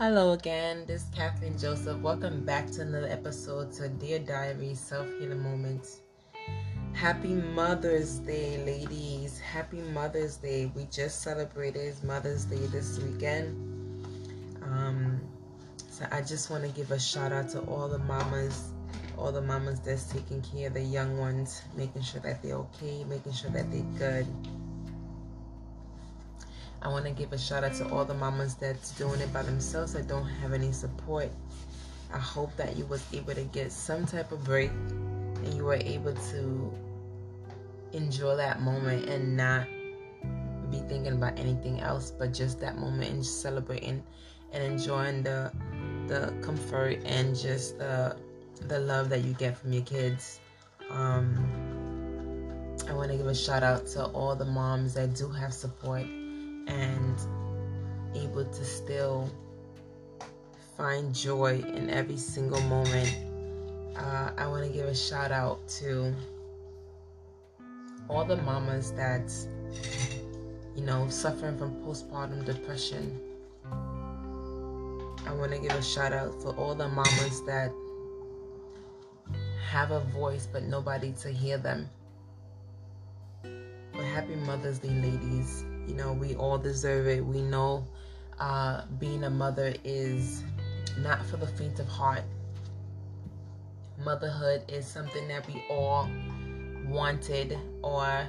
Hello again, this is Catheline Joseph. Welcome back to another episode to Dear Diary Self Healing Moments. Happy Mother's Day, ladies. Happy Mother's Day. We just celebrated Mother's Day this weekend. Um, so I just want to give a shout out to all the mamas, all the mamas that's taking care of the young ones, making sure that they're okay, making sure that they're good. I want to give a shout out to all the mamas that's doing it by themselves that don't have any support. I hope that you was able to get some type of break and you were able to enjoy that moment and not be thinking about anything else but just that moment and celebrating and enjoying the the comfort and just the the love that you get from your kids. Um, I want to give a shout out to all the moms that do have support and able to still find joy in every single moment. Uh, I want to give a shout out to all the mamas that, you know, suffering from postpartum depression. I want to give a shout out for all the mamas that have a voice but nobody to hear them. But happy Mother's Day, ladies. You know, we all deserve it. We know uh, being a mother is not for the faint of heart. Motherhood is something that we all wanted or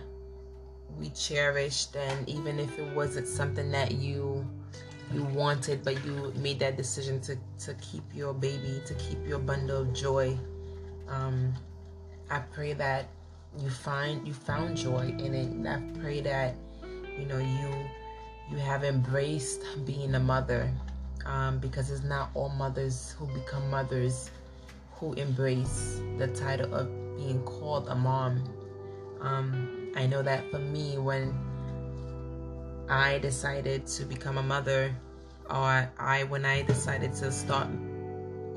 we cherished, and even if it wasn't something that you you wanted, but you made that decision to to keep your baby, to keep your bundle of joy. Um, I pray that you find you found joy in it. and I pray that you know you you have embraced being a mother um, because it's not all mothers who become mothers who embrace the title of being called a mom. Um, I know that for me, when I decided to become a mother, or I when I decided to start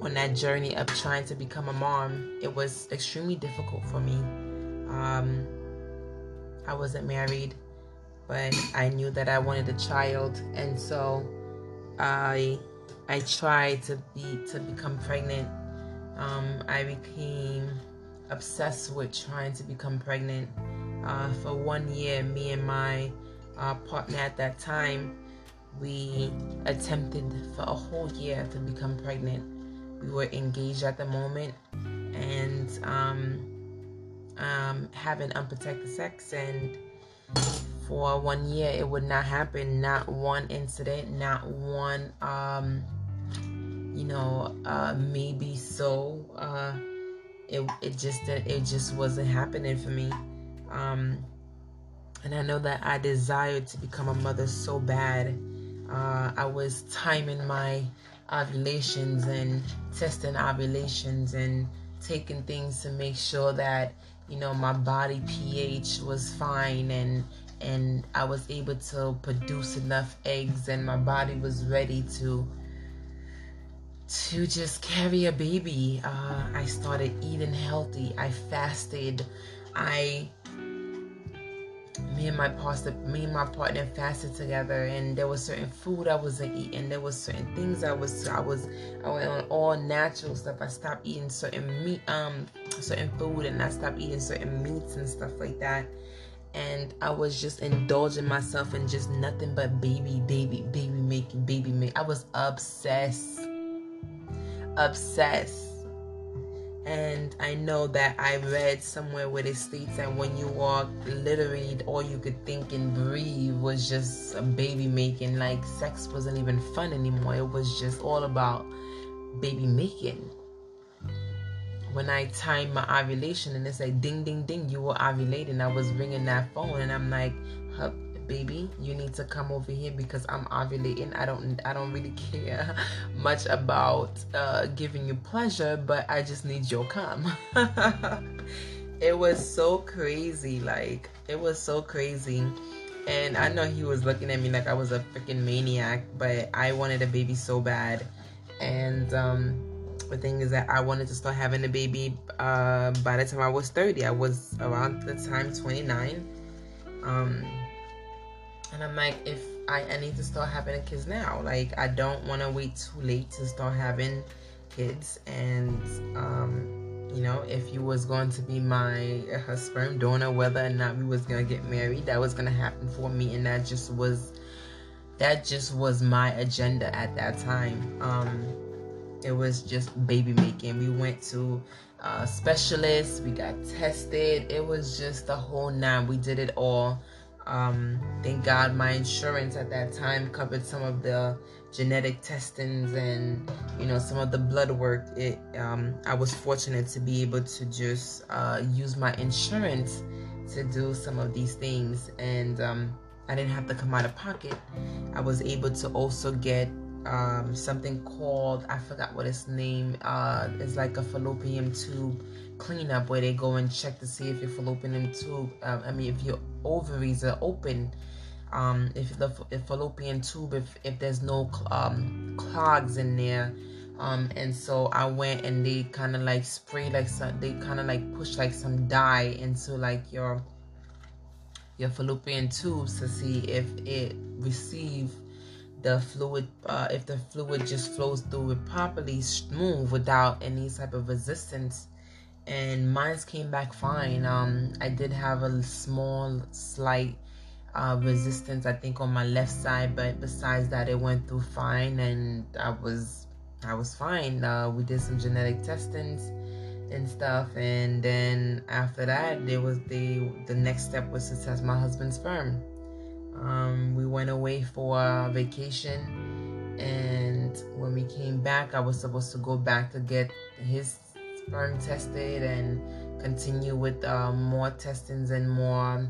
on that journey of trying to become a mom, it was extremely difficult for me. Um, I wasn't married but I knew that I wanted a child, and so I I tried to be to become pregnant. Um, I became obsessed with trying to become pregnant. Uh, for one year, me and my uh, partner at that time, we attempted for a whole year to become pregnant. We were engaged at the moment and um, um, having unprotected sex and for one year it would not happen. Not one incident not one um you know uh maybe so uh it it just it just wasn't happening for me. Um and i know that i desired to become a mother so bad. Uh i was timing my ovulations and testing ovulations and taking things to make sure that you know my body ph was fine and and I was able to produce enough eggs and my body was ready to to just carry a baby. Uh, I started eating healthy. I fasted. I me and my pastor, me and my partner fasted together, and there was certain food I wasn't eating. There was certain things I was I was I went on all natural stuff. I stopped eating certain meat, um, certain food, and I stopped eating certain meats and stuff like that and I was just indulging myself in just nothing but baby, baby, baby making, baby making. I was obsessed, obsessed. And I know that I read somewhere where it states that when you walk, literally all you could think and breathe was just baby making. Like sex wasn't even fun anymore. It was just all about baby making when I timed my ovulation and it said ding ding ding, you were ovulating. I was ringing that phone and I'm like, hup, baby, you need to come over here because I'm ovulating. I don't I don't really care much about uh, giving you pleasure, but I just need your come. it was so crazy, like it was so crazy. And I know he was looking at me like I was a freaking maniac, but I wanted a baby so bad. And um thing is that I wanted to start having a baby uh, by the time I was 30. I was around the time 29. Um, and I'm like, if I, I need to start having kids now. Like I don't want to wait too late to start having kids. And um, you know, if you was going to be my uh, sperm donor, whether or not we was gonna get married, that was gonna happen for me, and that just was that just was my agenda at that time. Um, it was just baby making. We went to uh, specialists, we got tested. It was just the whole nine. We did it all. Um, thank God my insurance at that time covered some of the genetic testings and you know some of the blood work. It um, I was fortunate to be able to just uh, use my insurance to do some of these things and um, I didn't have to come out of pocket. I was able to also get um, something called I forgot what its name. Uh, it's like a fallopian tube cleanup where they go and check to see if your fallopian tube. Uh, I mean, if your ovaries are open. Um, if the if fallopian tube, if if there's no um, clogs in there, um, and so I went and they kind of like spray like some, they kind of like push like some dye into like your your fallopian tubes to see if it receive the fluid uh, if the fluid just flows through it properly smooth without any type of resistance. And mine came back fine. Um i did have a small slight uh, resistance i think on my left side but besides that it went through fine and i was i was fine. Uh, we did some genetic testings and stuff and then after that there was the the next step was to test my husband's sperm um, we went away for a vacation and when we came back i was supposed to go back to get his sperm tested and continue with uh, more testings and more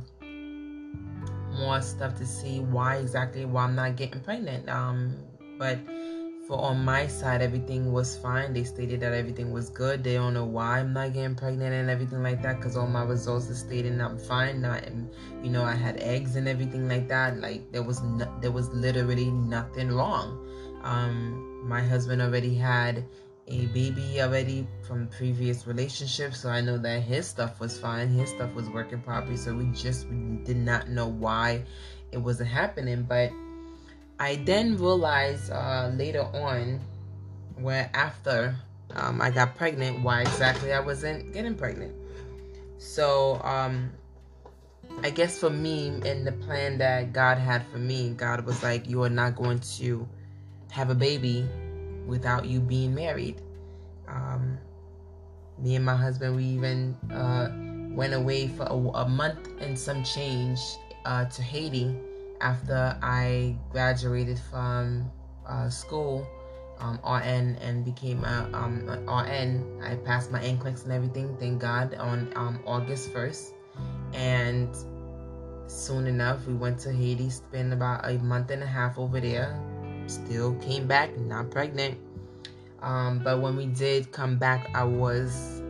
more stuff to see why exactly why i'm not getting pregnant. Um, but for on my side everything was fine. They stated that everything was good. They don't know why i'm not getting pregnant and everything like that because all my results are stating i'm fine. Not you know i had eggs and everything like that. Like there was no, there was literally nothing wrong. Um my husband already had a baby already from previous relationships so i know that his stuff was fine. His stuff was working properly. So we just did not know why it wasn't happening. But I then realized uh, later on, where after um, I got pregnant, why exactly I wasn't getting pregnant. So, um, I guess for me, in the plan that God had for me, God was like, You are not going to have a baby without you being married. Um, me and my husband, we even uh, went away for a, a month and some change uh, to Haiti after I graduated from uh, school, um, RN, and became a, um, an RN, I passed my NCLEX and everything, thank God, on um, August 1st. And soon enough, we went to Haiti, spent about a month and a half over there. Still came back, not pregnant. Um, but when we did come back, I was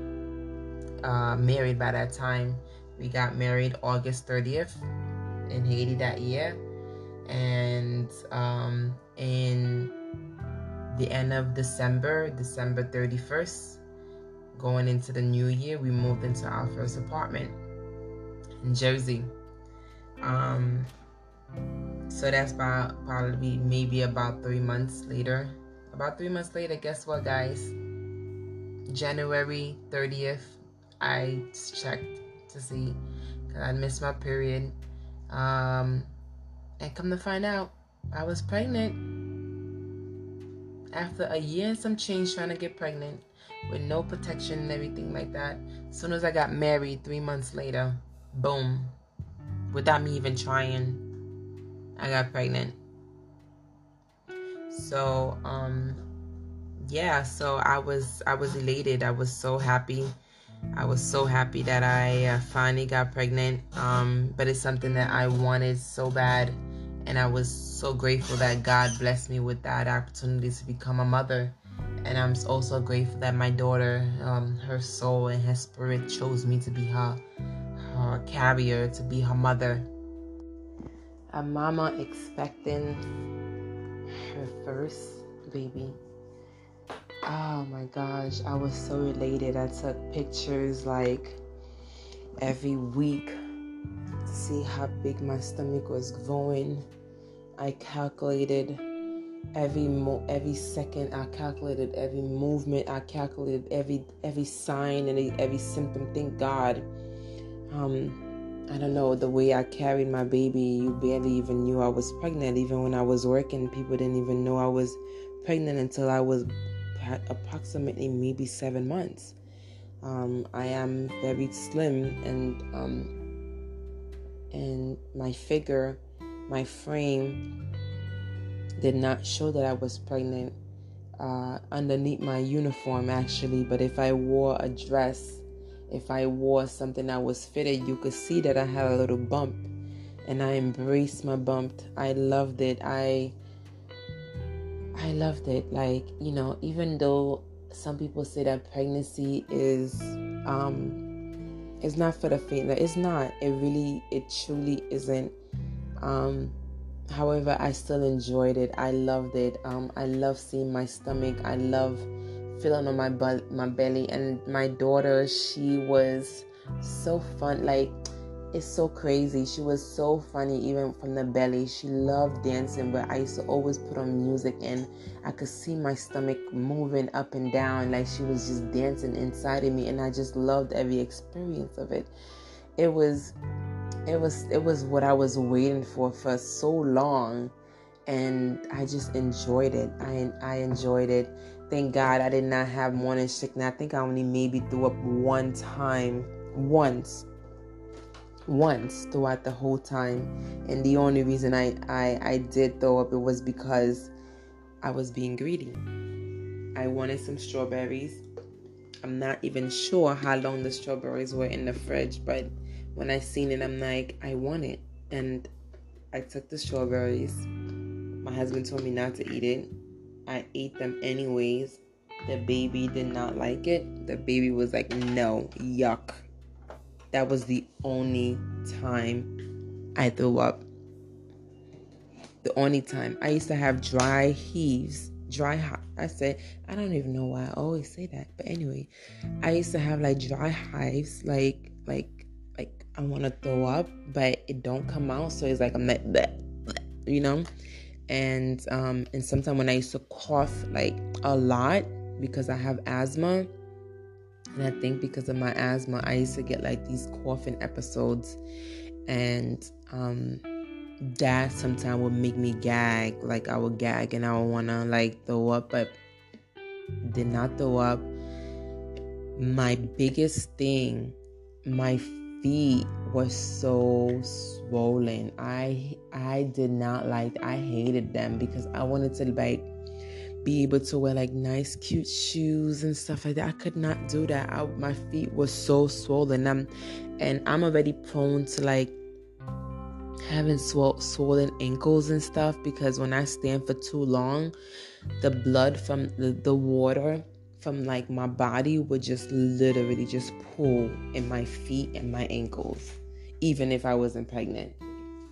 uh, married by that time. We got married August 30th in Haiti that year. And um, in the end of December, December 31st, going into the new year, we moved into our first apartment in Jersey. Um, so that's about probably maybe about three months later. About three months later, guess what, guys? January 30th, I checked to see because I missed my period. Um, and come to find out, I was pregnant. After a year and some change trying to get pregnant with no protection and everything like that. As soon as I got married, three months later, boom, without me even trying, I got pregnant. So, um, yeah, so I was I was elated. I was so happy I was so happy that I uh, finally got pregnant. Um, but it's something that I wanted so bad. And I was so grateful that God blessed me with that opportunity to become a mother. And I'm also grateful that my daughter, um, her soul and her spirit chose me to be her, her carrier, to be her mother. A mama expecting her first baby Oh my gosh, I was so elated. I took pictures like every week to see how big my stomach was growing. I calculated every mo- every second. I calculated every movement. I calculated every every sign and every symptom. Thank God. Um, I don't know the way I carried my baby. You barely even knew I was pregnant. Even when I was working, people didn't even know I was pregnant until I was approximately maybe seven months. Um, I am very slim and um, and my figure, my frame did not show that I was pregnant uh, underneath my uniform actually. But if I wore a dress, if I wore something that was fitted, you could see that I had a little bump, and I embraced my bump. I loved it. I I loved it. Like you know, even though some people say that pregnancy is um it's not for the faint. Like, it's not. It really, it truly isn't. Um, however, I still enjoyed it. I loved it. Um, I love seeing my stomach. I love feeling on my butt, my belly. And my daughter, she was so fun. Like it's so crazy. She was so funny even from the belly. She loved dancing, but I used to always put on music and I could see my stomach moving up and down like she was just dancing inside of me and I just loved every experience of it. It was it was it was what I was waiting for for so long and I just enjoyed it. I I enjoyed it. Thank God I did not have morning sickness. I think I only maybe threw up one time once once throughout the whole time. And the only reason I, I i did throw up it was because i was being greedy. I wanted some strawberries. I'm not even sure how long the strawberries were in the fridge but when i seen it i'm like i want it. And i took the strawberries. My husband told me not to eat it. I ate them anyways. The baby did not like it. The baby was like no yuck that was the only time I threw up. The only time. I used to have dry heaves, dry hot. I said, I don't even know why I always say that. But anyway, I used to have like dry hives, like, like, like I want to throw up, but it don't come out. So it's like I'm like, bleh, bleh, you know? And, um, and sometimes when I used to cough like a lot because I have asthma, and I think because of my asthma, I used to get like these coughing episodes. And um, that sometimes would make me gag. Like I would gag and I would want to like throw up, but did not throw up. My biggest thing, my feet were so swollen. I I did not like I hated them because I wanted to like be able to wear like nice cute shoes and stuff like that. I could not do that. I, my feet were so swollen. I'm, and I'm already prone to like having sw- swollen ankles and stuff because when I stand for too long, the blood from the, the water from like my body would just literally just pool in my feet and my ankles, even if I wasn't pregnant.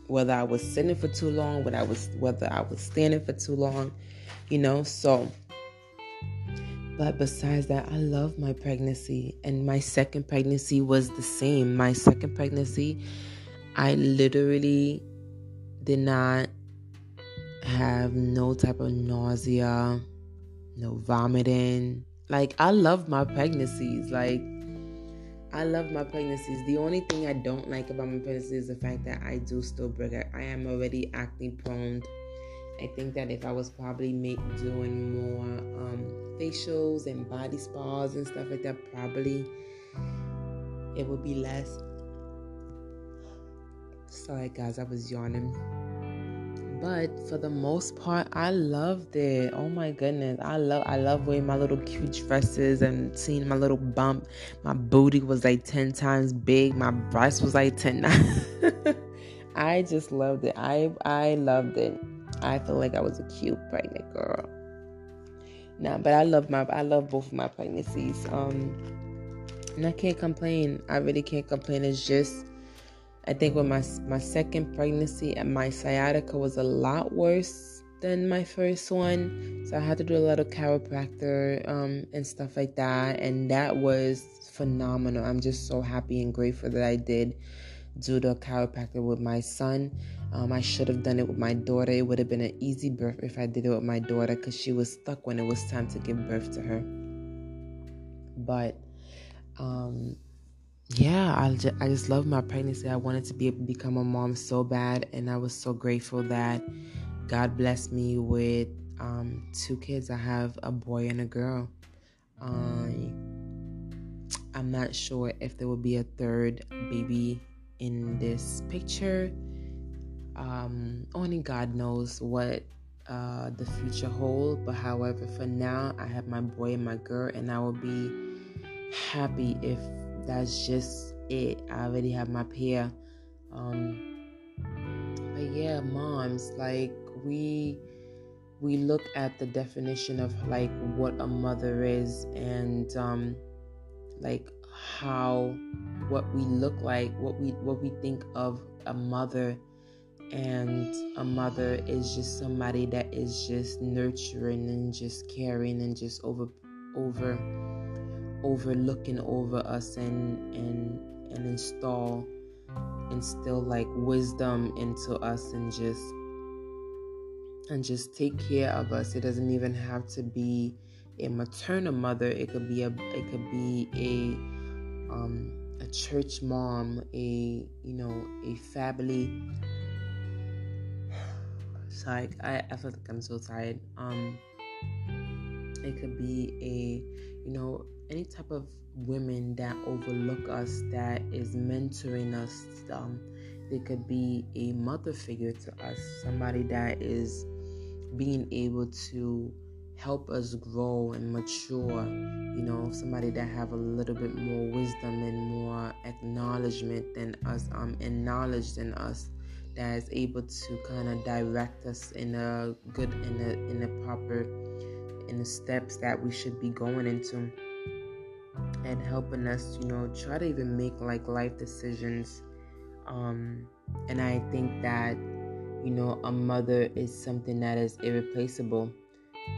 Whether I was sitting for too long, whether I was whether I was standing for too long, you know so but besides that i love my pregnancy and my second pregnancy was the same my second pregnancy i literally did not have no type of nausea no vomiting like i love my pregnancies like I love my pregnancies. The only thing I don't like about my pregnancy is the fact that I do still break. I am already acne prone I think that if I was probably make, doing more um, facials and body spas and stuff like that, probably it would be less. Sorry, guys, I was yawning. But for the most part, I loved it. Oh my goodness, I love I love wearing my little cute dresses and seeing my little bump. My booty was like ten times big. My breast was like ten. I just loved it. I I loved it. I feel like I was a cute pregnant girl. Nah, but I love my I love both of my pregnancies. Um and I can't complain. I really can't complain. It's just I think with my my second pregnancy and my sciatica was a lot worse than my first one. So I had to do a lot of chiropractor um, and stuff like that. And that was phenomenal. I'm just so happy and grateful that I did do the chiropractor with my son. Um, I should have done it with my daughter. It would have been an easy birth if I did it with my daughter because she was stuck when it was time to give birth to her. But um, yeah, I just, I just love my pregnancy. I wanted to be able to become a mom so bad, and I was so grateful that God blessed me with um, two kids. I have a boy and a girl. I I'm not sure if there will be a third baby in this picture. Um, only God knows what uh, the future hold. But however, for now, I have my boy and my girl, and I will be happy if that's just it. I already have my pair. Um, but yeah, moms, like we we look at the definition of like what a mother is and um like how what we look like what we what we think of a mother and a mother is just somebody that is just nurturing and just caring and just over over overlooking over us and and and install instill like wisdom into us and just and just take care of us. It doesn't even have to be a maternal mother. It could be a it could be a um, a church mom, a you know a family. Sorry, I I feel like I'm so tired. Um, it could be a you know any type of women that overlook us that is mentoring us. Um, they could be a mother figure to us, somebody that is being able to help us grow and mature you know somebody that have a little bit more wisdom and more acknowledgement than us um and knowledge than us that is able to kind of direct us in a good in a in a proper in the steps that we should be going into and helping us you know try to even make like life decisions. Um and i think that you know a mother is something that is irreplaceable.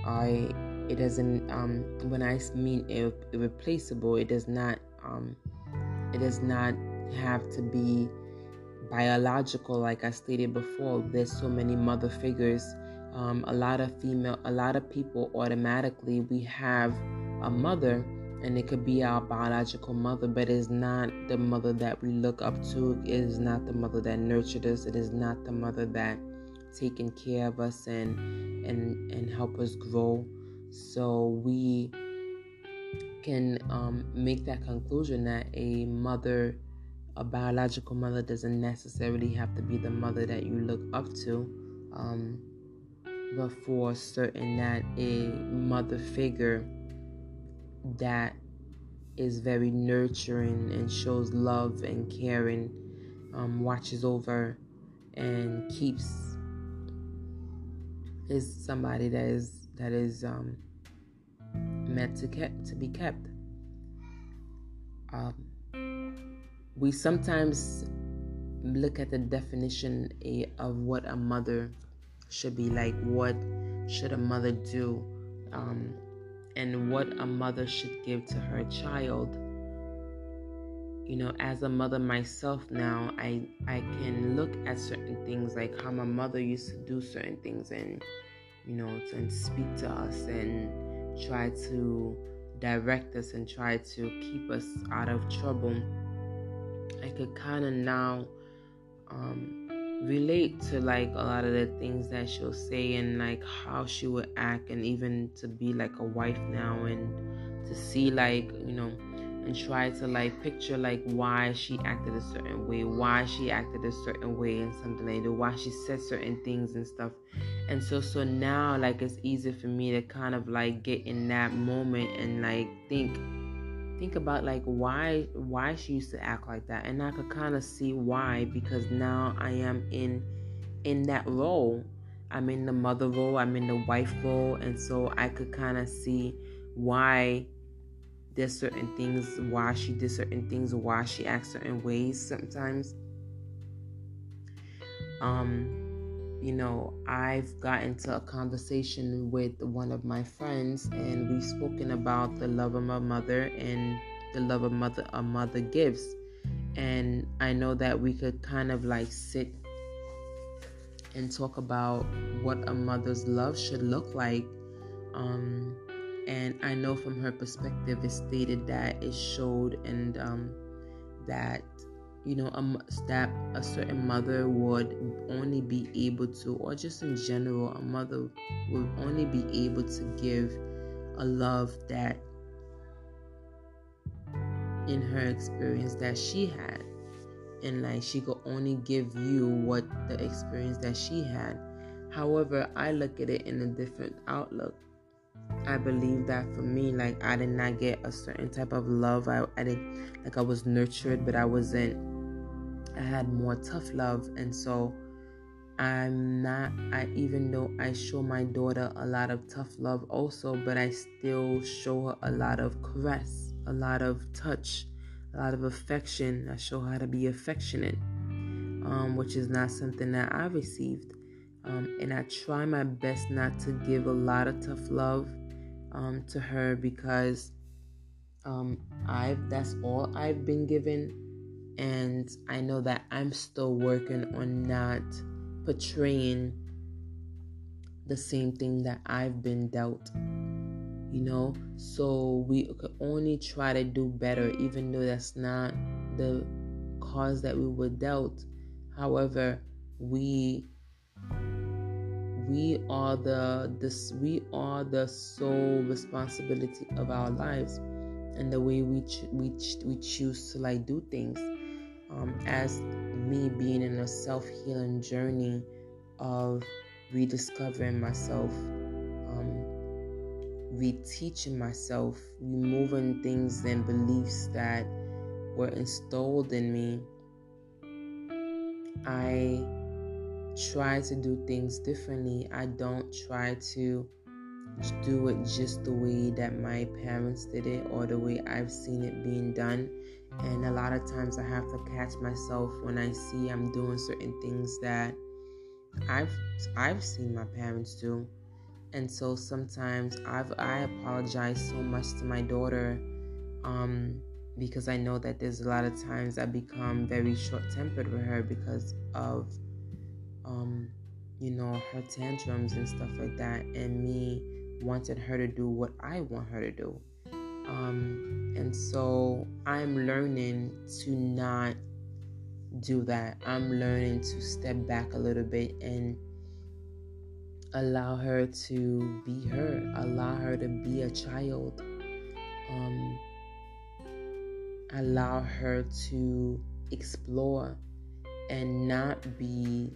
I it doesn't um when i mean irre- irreplaceable it does not um it does not have to be biological like i stated before there's so many mother figures um, a lot of female a lot of people automatically we have a mother and it could be our biological mother, but it's not the mother that we look up to. It is not the mother that nurtured us. It is not the mother that taken care of us and and and help us grow. So we can um, make that conclusion that a mother, a biological mother, doesn't necessarily have to be the mother that you look up to. Um, but for certain that a mother figure that is very nurturing and shows love and caring, um, watches over and keeps is somebody that is that is um, meant to kept to be kept. Um, we sometimes look at the definition of what a mother should be like. What should a mother do? Um, and what a mother should give to her child you know as a mother myself now i i can look at certain things like how my mother used to do certain things and you know and speak to us and try to direct us and try to keep us out of trouble i could kind of now um relate to like a lot of the things that she'll say and like how she would act and even to be like a wife now and to see like you know and try to like picture like why she acted a certain way why she acted a certain way and something like that why she said certain things and stuff. And so so now like it's easy for me to kind of like get in that moment and like think think about like why why she used to act like that. And i could kind of see why because now i am in in that role. I'm in the mother role i'm in the wife role and so i could kind of see why there's certain things why she did certain things why she acts certain ways sometimes. Um you know, I've gotten to a conversation with one of my friends, and we've spoken about the love of a mother and the love a mother a mother gives. and I know that we could kind of like sit and talk about what a mother's love should look like. Um, and I know from her perspective, it stated that it showed and um, that you know a, that a certain mother would only be able to, or just in general, a mother would only be able to give a love that in her experience that she had. And like she could only give you what the experience that she had. However i look at it in a different outlook. I believe that for me like i did not get a certain type of love. I, I didn't like i was nurtured but i wasn't i had more tough love and so i'm not i even though i show my daughter a lot of tough love also but i still show her a lot of caress a lot of touch, a lot of affection. I show her how to be affectionate, um, which is not something that I received. Um, and I try my best not to give a lot of tough love um, to her because um, I've that's all I've been given, and I know that I'm still working on not portraying the same thing that I've been dealt you know? So we could only try to do better even though that's not the cause that we were dealt. However we we are the this we are the sole responsibility of our lives and the way we ch- we ch- we choose to like do things um, as me being in a self-healing journey of rediscovering myself reteaching myself, removing things and beliefs that were installed in me, I try to do things differently. I don't try to do it just the way that my parents did it or the way I've seen it being done. And a lot of times I have to catch myself when I see I'm doing certain things that I've I've seen my parents do. And so sometimes I've I apologize so much to my daughter um, because I know that there's a lot of times I become very short tempered with her because of um, you know her tantrums and stuff like that. And me wanted her to do what I want her to do um, and so I'm learning to not do that I'm learning to step back a little bit and allow her to be her, allow her to be a child, um, allow her to explore and not be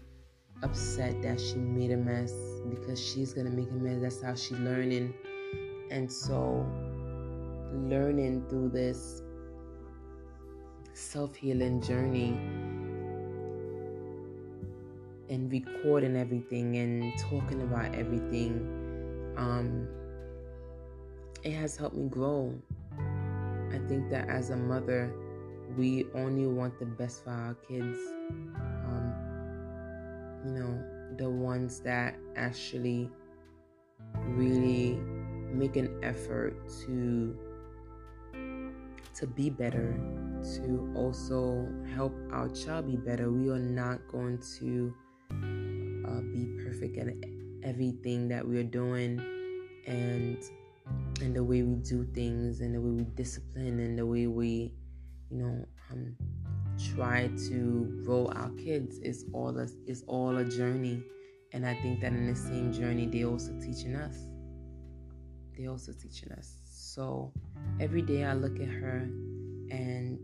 upset that she made a mess because she's gonna make a mess. That's how she's learning. And so, learning through this self healing journey and recording everything and talking about everything, um, it has helped me grow. I think that as a mother, we only want the best for our kids. Um, you know, the ones that actually really make an effort to to be better, to also help our child be better. We are not going to uh, be perfect in everything that we're doing and and the way we do things and the way we discipline and the way we you know um, try to grow our kids is all a, is all a journey. And i think that in the same journey they also teaching us. They also teaching us. So every day i look at her and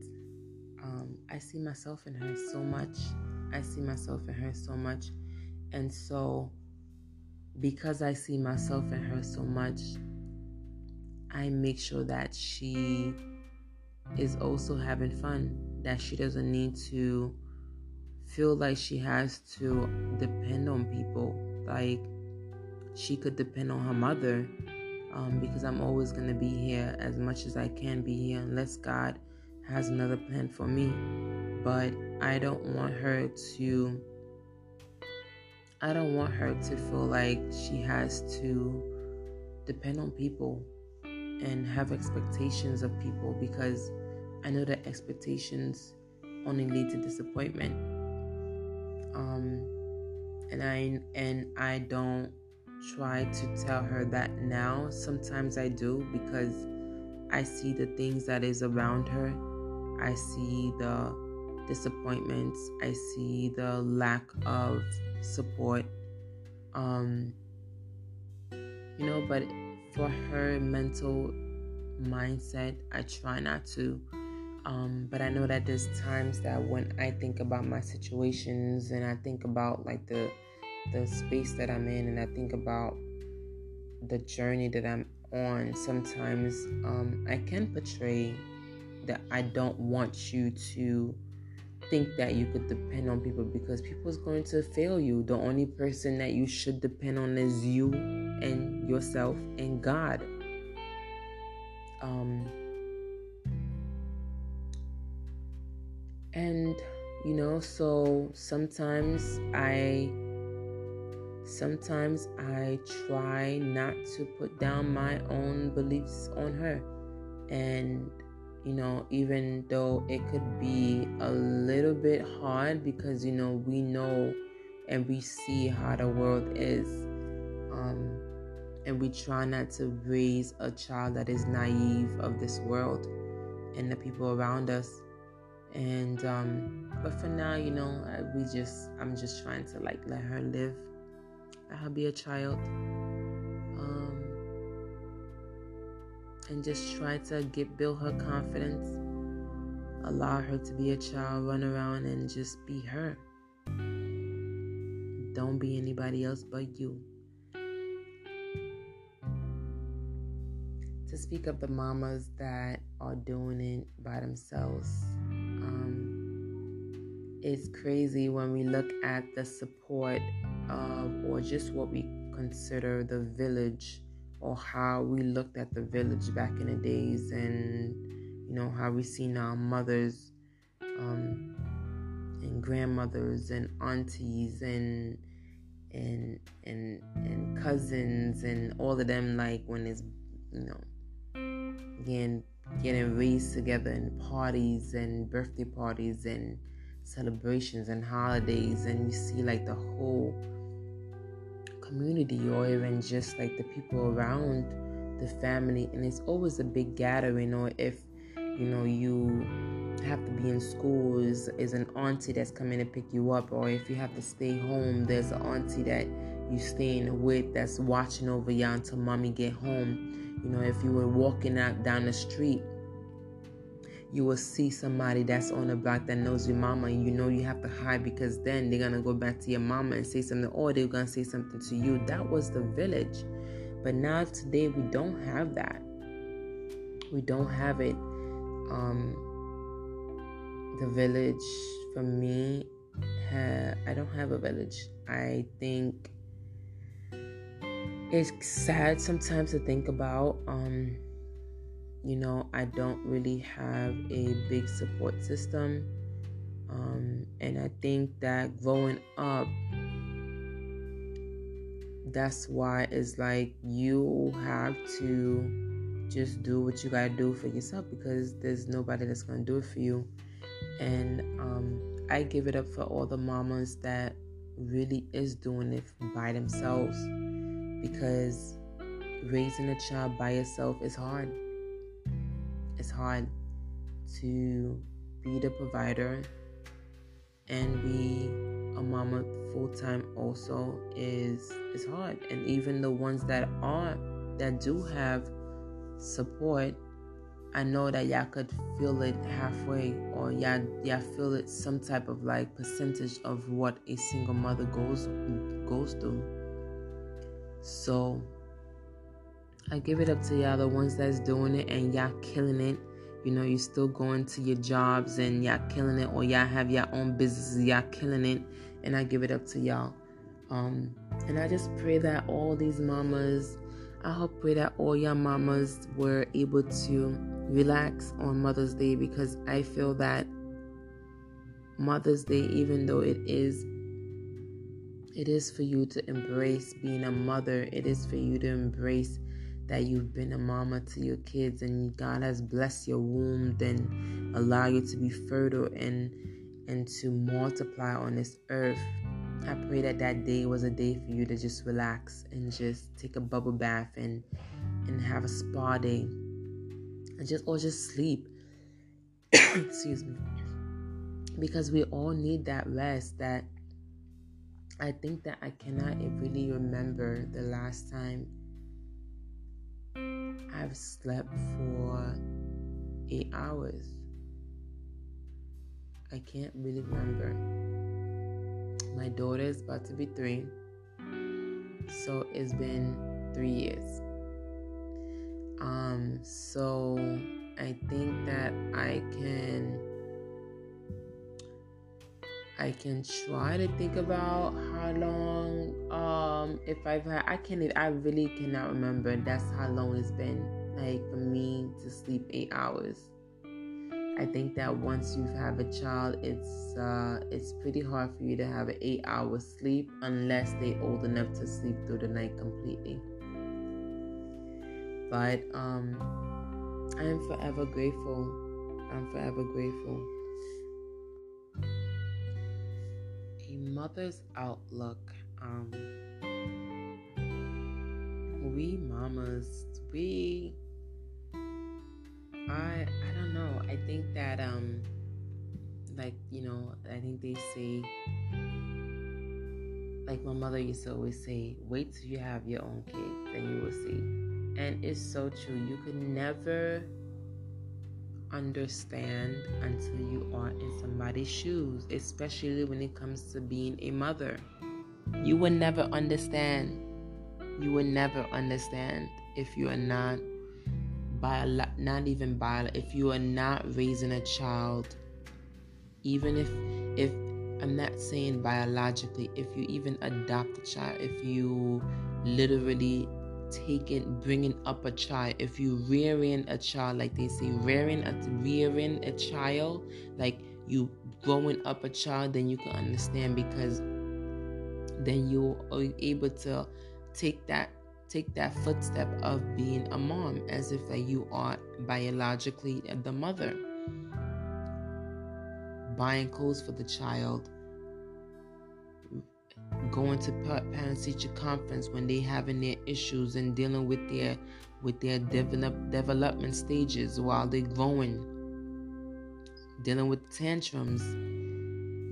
um, i see myself in her so much i see myself in her so much and so, because I see myself in her so much, I make sure that she is also having fun, that she doesn't need to feel like she has to depend on people. Like she could depend on her mother um, because I'm always going to be here as much as I can be here unless God has another plan for me. But I don't want her to I don't want her to feel like she has to depend on people and have expectations of people because I know that expectations only lead to disappointment. Um, and I and I don't try to tell her that now. Sometimes I do because I see the things that is around her. I see the disappointments. I see the lack of support. Um, you know, but for her mental mindset, I try not to. Um, but I know that there's times that when I think about my situations and I think about like the the space that I'm in and I think about the journey that I'm on, sometimes um, I can portray that I don't want you to think that you could depend on people because people's going to fail you. The only person that you should depend on is you and yourself and God. Um, and you know, so sometimes I sometimes I try not to put down my own beliefs on her. And you know, even though it could be a little bit hard because, you know, we know and we see how the world is. Um, and we try not to raise a child that is naive of this world and the people around us. And, um, but for now, you know, we just, I'm just trying to like let her live, her be a child. and just try to get build her confidence. Allow her to be a child, run around and just be her. Don't be anybody else but you. To speak of the mamas that are doing it by themselves, um, it's crazy when we look at the support of, or just what we consider the village or how we looked at the village back in the days and you know how we seen our mothers um, and grandmothers and aunties and and and and cousins and all of them like when it's you know getting getting raised together in parties and birthday parties and celebrations and holidays and you see like the whole community or even just like the people around the family and it's always a big gathering or if you know you have to be in school is, is an auntie that's coming to pick you up or if you have to stay home there's an auntie that you staying with that's watching over you until mommy get home. You know if you were walking out down the street you will see somebody that's on the block that knows your mama and you know you have to hide because then they're gonna go back to your mama and say something or they're gonna say something to you. That was the village. But now today we don't have that. We don't have it. Um the village for me ha- i don't have a village. I think it's sad sometimes to think about um you know, I don't really have a big support system. Um, and I think that growing up, that's why it's like you have to just do what you gotta do for yourself because there's nobody that's gonna do it for you. And um, I give it up for all the mamas that really is doing it by themselves because raising a child by yourself is hard it's hard to be the provider and be a mama full time also is is hard and even the ones that are that do have support I know that y'all could feel it halfway or y'all y'all feel it some type of like percentage of what a single mother goes goes through. So I give it up to y'all, the ones that's doing it and y'all killing it. You know, you're still going to your jobs and y'all killing it, or y'all have your own businesses, y'all killing it. And I give it up to y'all. Um, and I just pray that all these mamas, I hope pray that all your mamas were able to relax on Mother's Day because I feel that Mother's Day, even though it is it is for you to embrace being a mother. It is for you to embrace that you've been a mama to your kids and God has blessed your womb and allow you to be fertile and and to multiply on this earth. I pray that that day was a day for you to just relax and just take a bubble bath and and have a spa day and just or just sleep. Excuse me. Because we all need that rest that I think that I cannot really remember the last time I've slept for eight hours. I can't really remember. My daughter is about to be three, so it's been three years. Um, so I think that I can I can try to think about how long um if I've had I can't I really cannot remember that's how long it's been like for me to sleep eight hours. I think that once you have a child it's uh it's pretty hard for you to have an eight hour sleep unless they're old enough to sleep through the night completely. But um I am forever grateful. I'm forever grateful mother's outlook. Um, we mamas, we, I, I don't know. I think that, um, like you know, I think they say, like my mother used to always say, wait till you have your own kids, then you will see. And it's so true. You could never understand until you are in somebody's shoes, especially when it comes to being a mother. You will never understand. You will never understand if you are not by not even by if you are not raising a child even if if I'm not saying biologically if you even adopt a child if you literally taking bringing up a child. If you rearing a child like they say rearing a rearing a child like you growing up a child then you can understand because then you are able to take that take that footstep of being a mom as if like you are biologically the mother. Buying clothes for the child going to parent teacher conference when they having their issues and dealing with their with their develop, development stages while they're growing. Dealing with tantrums.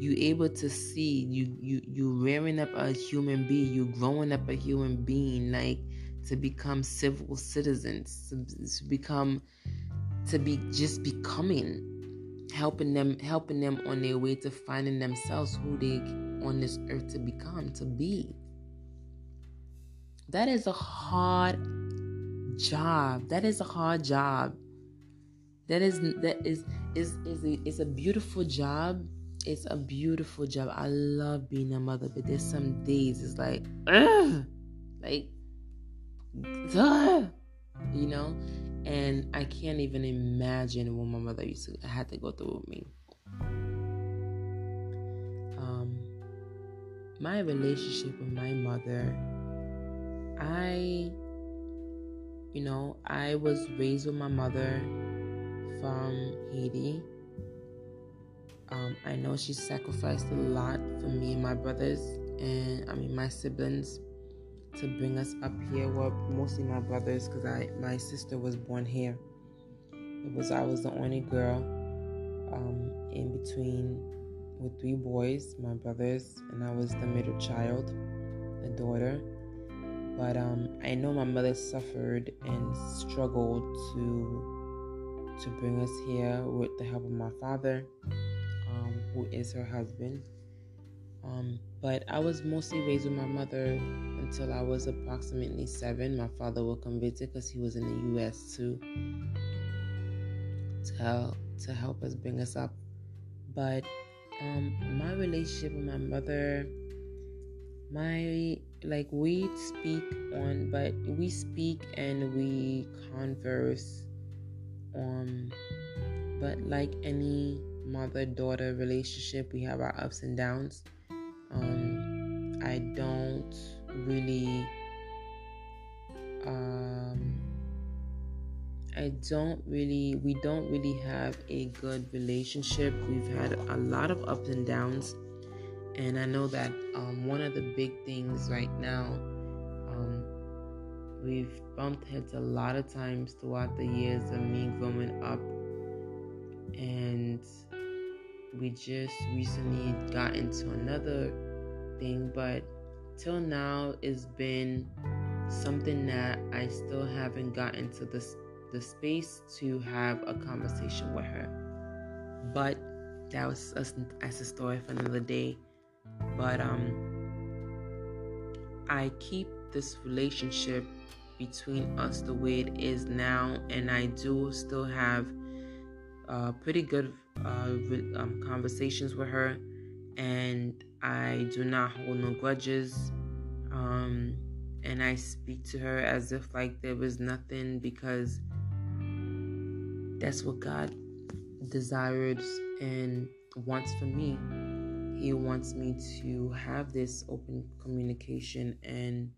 You able to see you you you rearing up a human being you growing up a human being like to become civil citizens to, to become to be just becoming helping them helping them on their way to finding themselves who they on this earth to become to be. That is a hard job. That is a hard job. That is that is is is a, is a beautiful job. It's a beautiful job. I love being a mother but there's some days it's like ugh, like ugh, you know? And I can't even imagine what my mother used to had to go through with me. Um, my relationship with my mother, I, you know, I was raised with my mother from Haiti. Um, I know she sacrificed a lot for me and my brothers, and I mean my siblings to bring us up here. Well, mostly my brothers, because I my sister was born here. It was I was the only girl um, in between with three boys, my brothers, and I was the middle child, the daughter. But um, I know my mother suffered and struggled to to bring us here with the help of my father, um, who is her husband. Um, but I was mostly raised with my mother until I was approximately seven. My father come visit because he was in the U.S. too to help to help us bring us up. But um, my relationship with my mother, my like we speak on, but we speak and we converse. Um, but like any mother daughter relationship, we have our ups and downs. Um, I don't really um, I don't really, we don't really have a good relationship. We've had a lot of ups and downs. And I know that um, one of the big things right now, um, we've bumped heads a lot of times throughout the years of me growing up. And we just recently got into another thing, but till now it's been something that I still haven't gotten to the, the space to have a conversation with her. But that was a, as a story for another day. But um, I keep this relationship between us the way it is now, and I do still have uh, pretty good uh, um, conversations with her, and I do not hold no grudges. Um, and I speak to her as if like there was nothing because that's what God desires and wants for me. He wants me to have this open communication and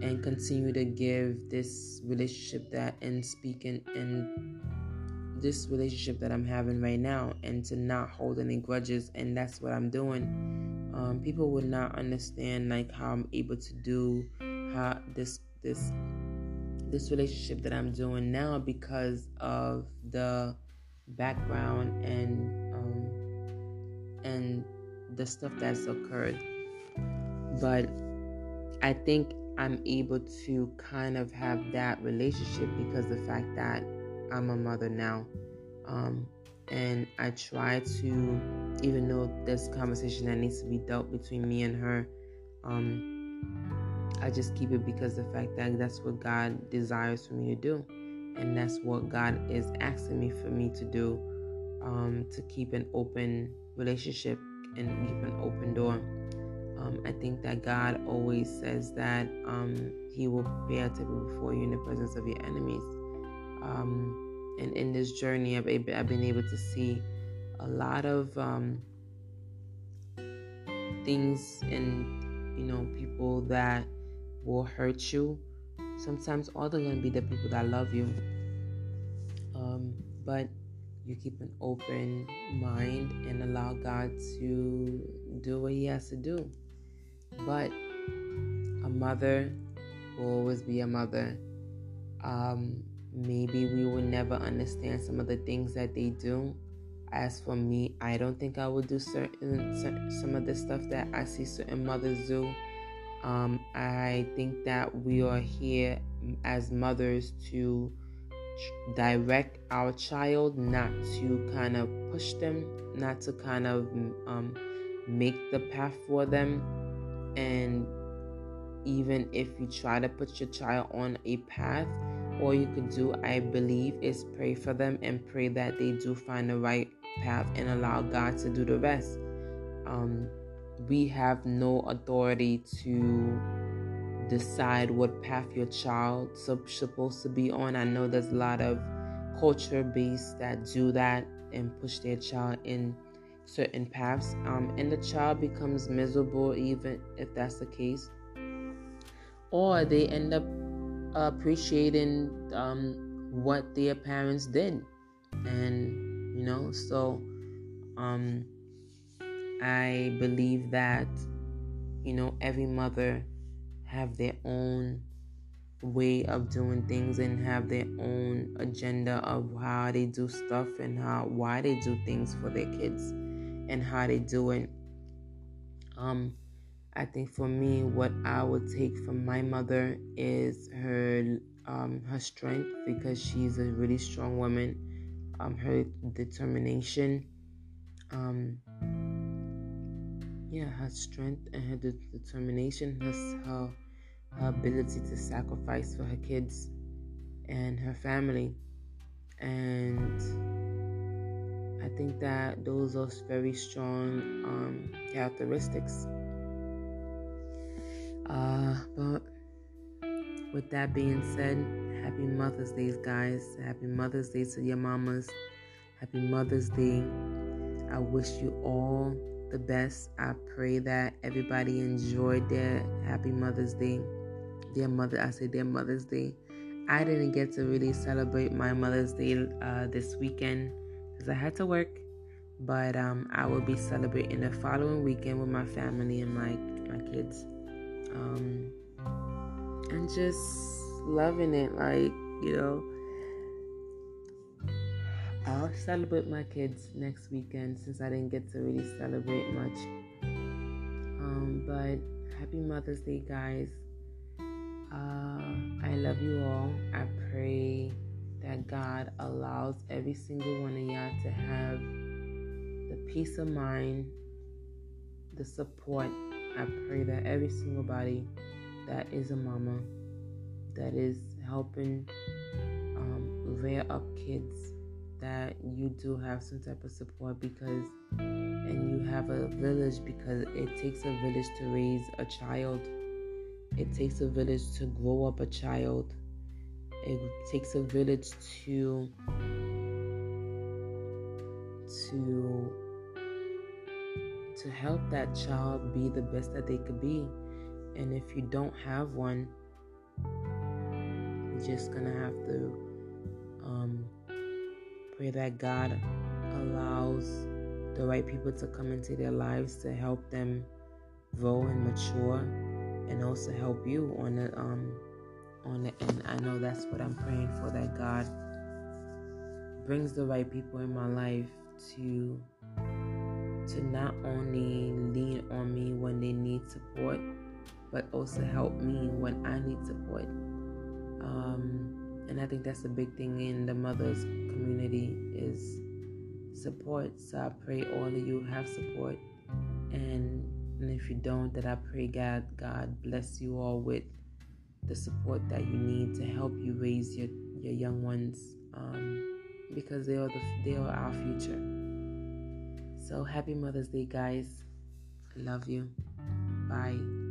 and continue to give this relationship that and speaking and this relationship that I'm having right now and to not hold any grudges and that's what I'm doing. Um, people would not understand like how I'm able to do how this this this relationship that I'm doing now because of the background and um, and the stuff that's occurred. But I think I'm able to kind of have that relationship because the fact that I'm a mother now. Um, and I try to, even though there's conversation that needs to be dealt between me and her, um, I just keep it because the fact that that's what God desires for me to do. And that's what God is asking me for me to do um, to keep an open relationship and keep an open door. Um, I think that God always says that um, He will prepare a table before you in the presence of your enemies. Um, and in this journey, I've, I've, been able to see a lot of um, things and you know people that will hurt you. Sometimes all they're gonna be the people that love you. Um, but you keep an open mind and allow God to do what He has to do. But a mother will always be a mother. Um, maybe we will never understand some of the things that they do. As for me, I don't think I would do certain some of the stuff that I see certain mothers do. Um, I think that we are here as mothers to direct our child, not to kind of push them, not to kind of um, make the path for them. And even if you try to put your child on a path, all you could do, I believe, is pray for them and pray that they do find the right path and allow God to do the rest. Um, we have no authority to decide what path your child's supposed to be on. I know there's a lot of culture based that do that and push their child in certain paths, um, and the child becomes miserable even if that's the case, or they end up appreciating um, what their parents did, and you know, so um, I believe that you know every mother have their own way of doing things and have their own agenda of how they do stuff and how why they do things for their kids and how they do it. Um, I think for me, what I would take from my mother is her um, her strength because she's a really strong woman. Um, her determination. Um, yeah, her strength and her de- determination, her, her ability to sacrifice for her kids and her family. And I think that those are very strong um, characteristics. Uh, but with that being said, happy Mother's Day, guys. Happy Mother's Day to your mamas. Happy Mother's Day. I wish you all the best. I pray that everybody enjoyed their Happy Mother's Day. their mother. I say their Mother's Day. I didn't get to really celebrate my Mother's Day uh, this weekend because I had to work. But um, I will be celebrating the following weekend with my family and my my kids, um, and just loving it. Like you know, I'll celebrate my kids next weekend since I didn't get to really celebrate much. Um, but happy Mother's Day, guys. Uh, I love you all. I pray that God allows every single one of y'all to have the peace of mind, the support. I pray that every single body that is a mama, that is helping um, rear up kids, that you do have some type of support because, and you have a village because it takes a village to raise a child. It takes a village to grow up a child. It takes a village to to to help that child be the best that they could be. And if you don't have one, you're just gonna have to um, pray that God allows the right people to come into their lives to help them grow and mature, and also help you on the um on the end. I know that's what I'm praying for. That God brings the right people in my life to to not only lean on me when they need support, but also help me when I need support. Um, and I think that's a big thing in the mothers community is support. So I pray all of you have support, and and if you don't, that I pray God God bless you all with the support that you need to help you raise your your young ones, um, because they are the they are our future. So happy Mother's Day, guys. Love you. Bye.